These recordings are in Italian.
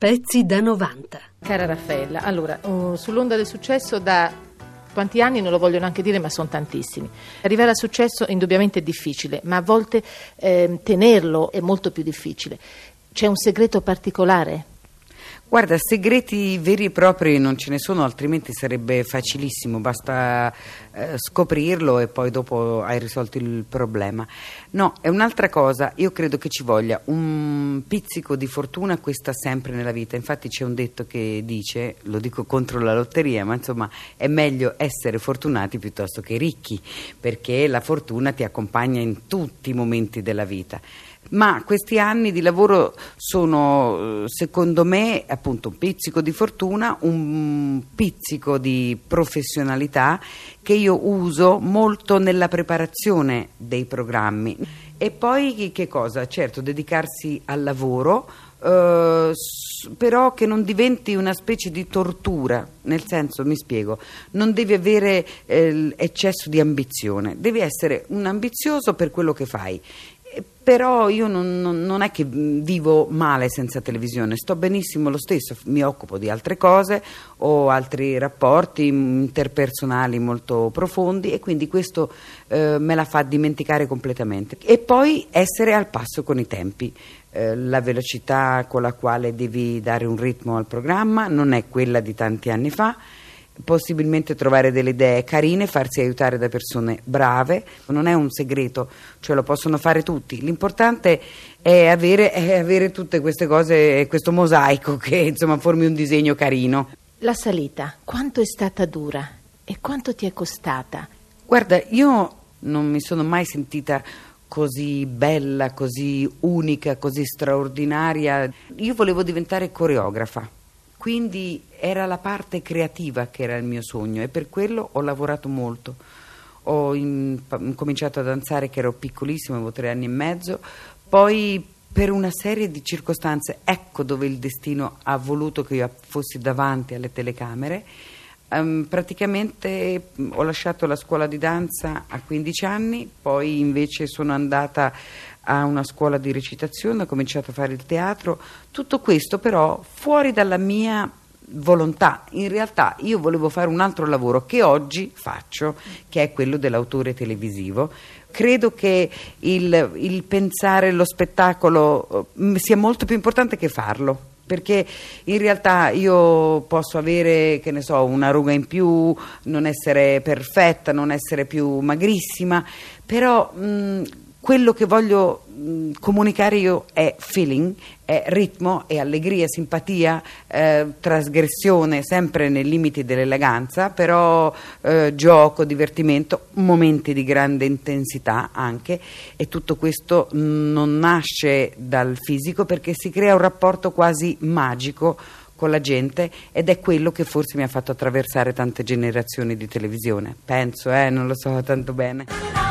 Pezzi da 90. Cara Raffaella, allora, uh, sull'onda del successo da quanti anni non lo voglio neanche dire, ma sono tantissimi. Arrivare al successo indubbiamente è difficile, ma a volte eh, tenerlo è molto più difficile. C'è un segreto particolare? Guarda, segreti veri e propri non ce ne sono, altrimenti sarebbe facilissimo, basta eh, scoprirlo e poi dopo hai risolto il problema. No, è un'altra cosa, io credo che ci voglia un pizzico di fortuna, questa sempre nella vita. Infatti c'è un detto che dice, lo dico contro la lotteria, ma insomma è meglio essere fortunati piuttosto che ricchi, perché la fortuna ti accompagna in tutti i momenti della vita ma questi anni di lavoro sono secondo me appunto un pizzico di fortuna, un pizzico di professionalità che io uso molto nella preparazione dei programmi. E poi che cosa? Certo, dedicarsi al lavoro, eh, però che non diventi una specie di tortura, nel senso, mi spiego, non devi avere eh, eccesso di ambizione, devi essere un ambizioso per quello che fai però io non, non, non, è che vivo male senza televisione, sto benissimo lo stesso, mi occupo di altre cose, ho altri rapporti interpersonali molto profondi e quindi questo eh, me la fa dimenticare completamente. E poi essere al passo con i tempi. Eh, la velocità con la quale devi dare un ritmo al programma non è quella di tanti anni fa possibilmente trovare delle idee carine, farsi aiutare da persone brave, non è un segreto, cioè lo possono fare tutti, l'importante è avere, è avere tutte queste cose, questo mosaico che insomma formi un disegno carino. La salita, quanto è stata dura e quanto ti è costata? Guarda, io non mi sono mai sentita così bella, così unica, così straordinaria. Io volevo diventare coreografa quindi era la parte creativa che era il mio sogno e per quello ho lavorato molto. Ho in, cominciato a danzare che ero piccolissima, avevo tre anni e mezzo, poi per una serie di circostanze, ecco dove il destino ha voluto che io fossi davanti alle telecamere. Um, praticamente ho lasciato la scuola di danza a 15 anni, poi invece sono andata a una scuola di recitazione, ho cominciato a fare il teatro, tutto questo però fuori dalla mia volontà. In realtà io volevo fare un altro lavoro che oggi faccio, che è quello dell'autore televisivo. Credo che il, il pensare lo spettacolo eh, sia molto più importante che farlo perché in realtà io posso avere, che ne so, una ruga in più, non essere perfetta, non essere più magrissima, però mh, quello che voglio mh, comunicare io è feeling, è ritmo, è allegria, simpatia, eh, trasgressione, sempre nei limiti dell'eleganza, però eh, gioco, divertimento, momenti di grande intensità anche e tutto questo non nasce dal fisico perché si crea un rapporto quasi magico con la gente ed è quello che forse mi ha fatto attraversare tante generazioni di televisione. Penso, eh, non lo so tanto bene.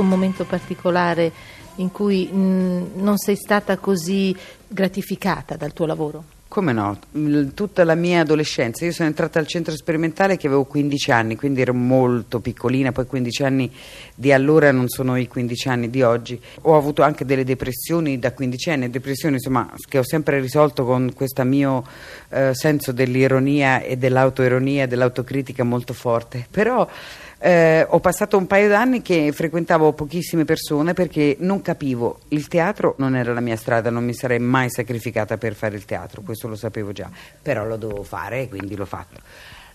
Un momento particolare in cui mh, non sei stata così gratificata dal tuo lavoro? Come no? Tutta la mia adolescenza, io sono entrata al centro sperimentale che avevo 15 anni, quindi ero molto piccolina, poi 15 anni di allora non sono i 15 anni di oggi. Ho avuto anche delle depressioni da 15 anni, depressioni insomma, che ho sempre risolto con questo mio eh, senso dell'ironia e dell'autoironia e dell'autocritica molto forte. Però eh, ho passato un paio d'anni che frequentavo pochissime persone perché non capivo, il teatro non era la mia strada, non mi sarei mai sacrificata per fare il teatro, questo lo sapevo già, però lo dovevo fare e quindi l'ho fatto.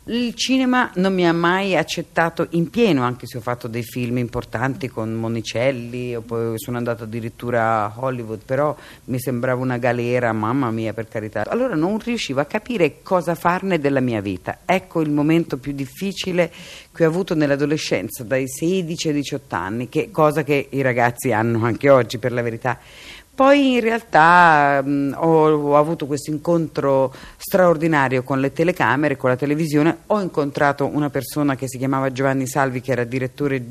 Il cinema non mi ha mai accettato in pieno, anche se ho fatto dei film importanti con Monicelli, poi sono andato addirittura a Hollywood, però mi sembrava una galera, mamma mia, per carità. Allora non riuscivo a capire cosa farne della mia vita. Ecco il momento più difficile che ho avuto nell'adolescenza, dai 16 ai 18 anni, che cosa che i ragazzi hanno anche oggi, per la verità poi in realtà mh, ho, ho, avuto questo incontro straordinario con le telecamere, con la televisione, ho incontrato una persona che si chiamava Giovanni Salvi che era direttore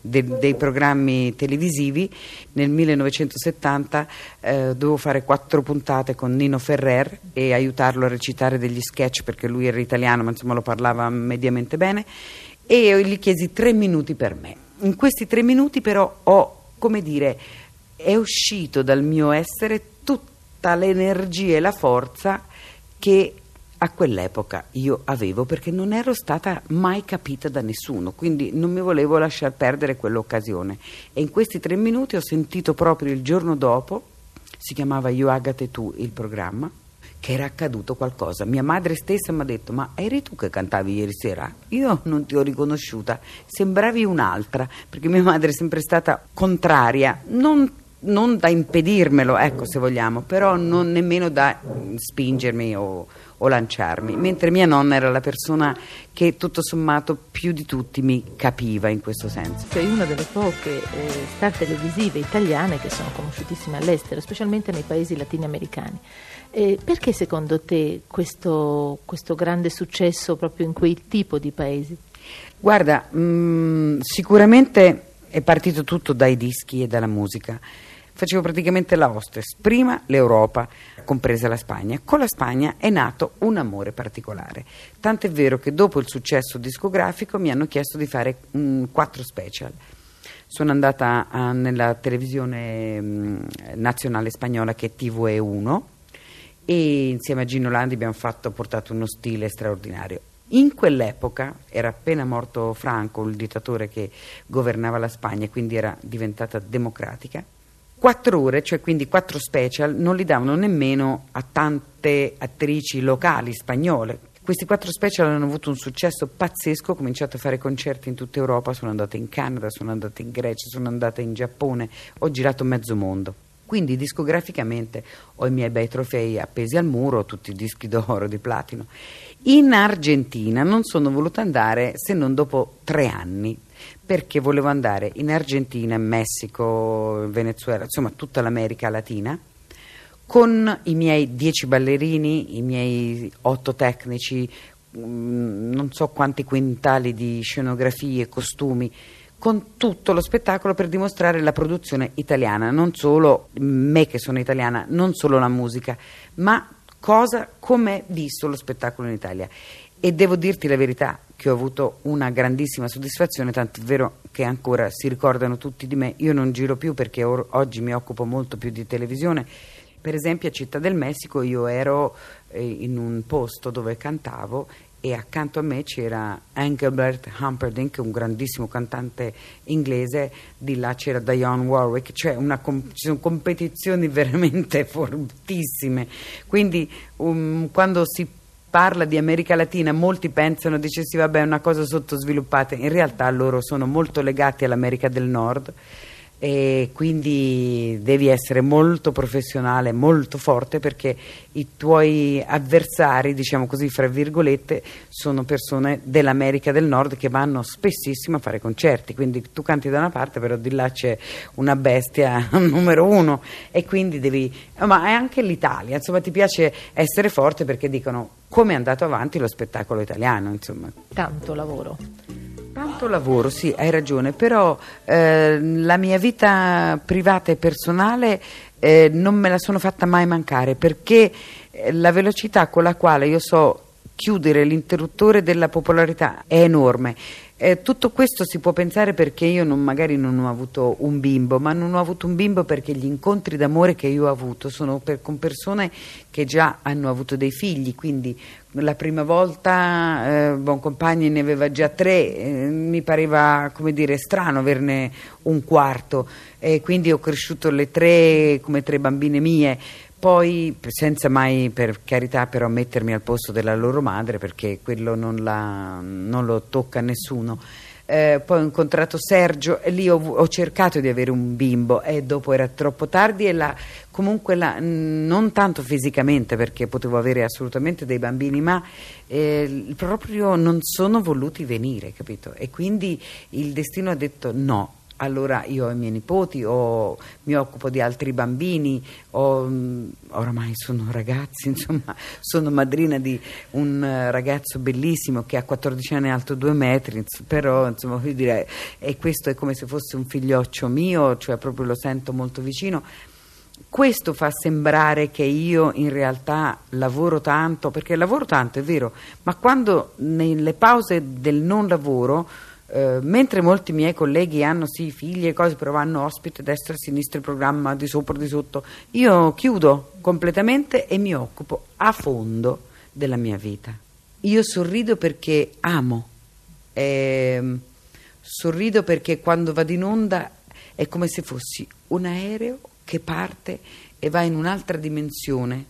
de, dei programmi televisivi, nel 1970 eh, dovevo fare quattro puntate con Nino Ferrer e aiutarlo a recitare degli sketch perché lui era italiano ma insomma lo parlava mediamente bene. E gli chiesi tre minuti per me. In questi tre minuti però ho, come dire, è uscito dal mio essere tutta l'energia e la forza che a quell'epoca io avevo perché non ero stata mai capita da nessuno, quindi non mi volevo lasciar perdere quell'occasione. E in questi tre minuti ho sentito proprio il giorno dopo, si chiamava Io Agate Tu il programma, che era accaduto qualcosa. Mia madre stessa mi ha detto: Ma eri tu che cantavi ieri sera? Io non ti ho riconosciuta, sembravi un'altra, perché mia madre è sempre stata contraria, non non da impedirmelo, ecco se vogliamo, però non nemmeno da spingermi o, o, lanciarmi, mentre mia nonna era la persona che tutto sommato più di tutti mi capiva in questo senso. Sei una delle poche eh, star televisive italiane che sono conosciutissime all'estero, specialmente nei paesi latinoamericani. Eh, perché secondo te questo, questo, grande successo proprio in quel tipo di paesi? Guarda, mh, mm, sicuramente è partito tutto dai dischi e dalla musica facevo praticamente la hostess, prima l'Europa, compresa la Spagna. Con la Spagna è nato un amore particolare, tant'è vero che dopo il successo discografico mi hanno chiesto di fare um, quattro special. Sono andata a, nella televisione um, nazionale spagnola che è TVE1 e insieme a Gino Landi abbiamo fatto, portato uno stile straordinario. In quell'epoca era appena morto Franco, il dittatore che governava la Spagna, quindi era diventata democratica quattro ore, cioè quindi quattro special, non li davano nemmeno a tante attrici locali spagnole. Questi quattro special hanno avuto un successo pazzesco, ho cominciato a fare concerti in tutta Europa, sono andata in Canada, sono andata in Grecia, sono andata in Giappone, ho girato mezzo mondo. Quindi discograficamente ho i miei bei trofei appesi al muro, tutti i dischi d'oro, di platino. In Argentina non sono voluta andare se non dopo tre anni, perché volevo andare in Argentina, Messico, Venezuela, insomma tutta l'America Latina, con i miei dieci ballerini, i miei otto tecnici, mm, non so quanti quintali di scenografie, costumi, con tutto lo spettacolo per dimostrare la produzione italiana, non solo me che sono italiana, non solo la musica, ma cosa come visto lo spettacolo in Italia. E devo dirti la verità, che ho avuto una grandissima soddisfazione, tanto è vero che ancora si ricordano tutti di me. Io non giro più perché or- oggi mi occupo molto più di televisione. Per esempio a Città del Messico io ero eh, in un posto dove cantavo e accanto a me c'era Engelbert Humperdinck, un grandissimo cantante inglese, di là c'era Dionne Warwick, cioè com- ci sono competizioni veramente fortissime. Quindi um, quando si parla di America Latina, molti pensano, dice sì, vabbè, è una cosa sottosviluppata, in realtà loro sono molto legati all'America del Nord e quindi devi essere molto professionale, molto forte perché i tuoi avversari, diciamo così, fra virgolette, sono persone dell'America del Nord che vanno spessissimo a fare concerti, quindi tu canti da una parte, però di là c'è una bestia numero uno e quindi devi, ma è anche l'Italia, insomma ti piace essere forte perché dicono come è andato avanti lo spettacolo italiano, insomma. Tanto lavoro. Tanto lavoro, sì, hai ragione, però eh, la mia vita privata e personale eh, non me la sono fatta mai mancare perché eh, la velocità con la quale io so chiudere l'interruttore della popolarità è enorme. Eh, tutto questo si può pensare perché io non, magari non ho avuto un bimbo, ma non ho avuto un bimbo perché gli incontri d'amore che io ho avuto sono per, con persone che già hanno avuto dei figli, quindi la prima volta eh, Boncompagni ne aveva già tre, eh, mi pareva come dire strano averne un quarto. E quindi ho cresciuto le tre come tre bambine mie poi senza mai per carità però mettermi al posto della loro madre perché quello non, la, non lo tocca a nessuno. Eh, poi ho incontrato Sergio e lì ho, ho, cercato di avere un bimbo e dopo era troppo tardi e la, comunque la, non tanto fisicamente perché potevo avere assolutamente dei bambini ma eh, proprio non sono voluti venire capito e quindi il destino ha detto no allora io ho i miei nipoti, ho, mi occupo di altri bambini, ho, mm, oramai sono ragazzi, insomma, sono madrina di un ragazzo bellissimo che ha 14 anni alto 2 metri, però insomma voglio dire, e questo è come se fosse un figlioccio mio, cioè proprio lo sento molto vicino. Questo fa sembrare che io in realtà lavoro tanto, perché lavoro tanto, è vero, ma quando nelle pause del non lavoro Uh, mentre molti miei colleghi hanno sì figli e cose, però vanno ospite destra e sinistra, programma di sopra di sotto, io chiudo completamente e mi occupo a fondo della mia vita. Io sorrido perché amo, eh, sorrido perché quando vado in onda è come se fossi un aereo che parte e va in un'altra dimensione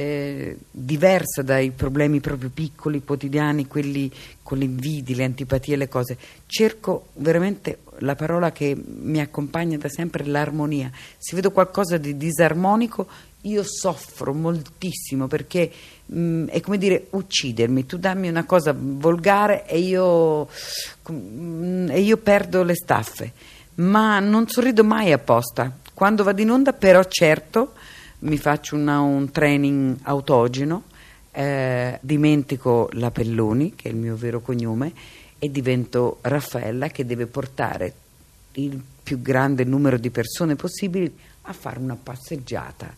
eh, diversa dai problemi proprio piccoli, quotidiani, quelli con le invidie, le antipatie, le cose. Cerco veramente la parola che mi accompagna da sempre, l'armonia. Se vedo qualcosa di disarmonico, io soffro moltissimo perché mh, mm, è come dire uccidermi. Tu dammi una cosa volgare e io, mh, mm, e io perdo le staffe. Ma non sorrido mai apposta. Quando vado in onda, però, certo mi faccio una, un training autogeno, eh, dimentico la Pelloni, che è il mio vero cognome, e divento Raffaella che deve portare il più grande numero di persone possibili a fare una passeggiata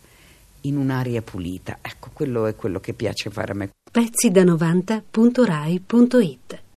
in un'aria pulita. Ecco, quello è quello che piace fare a me. Pezzi da 90.rai.it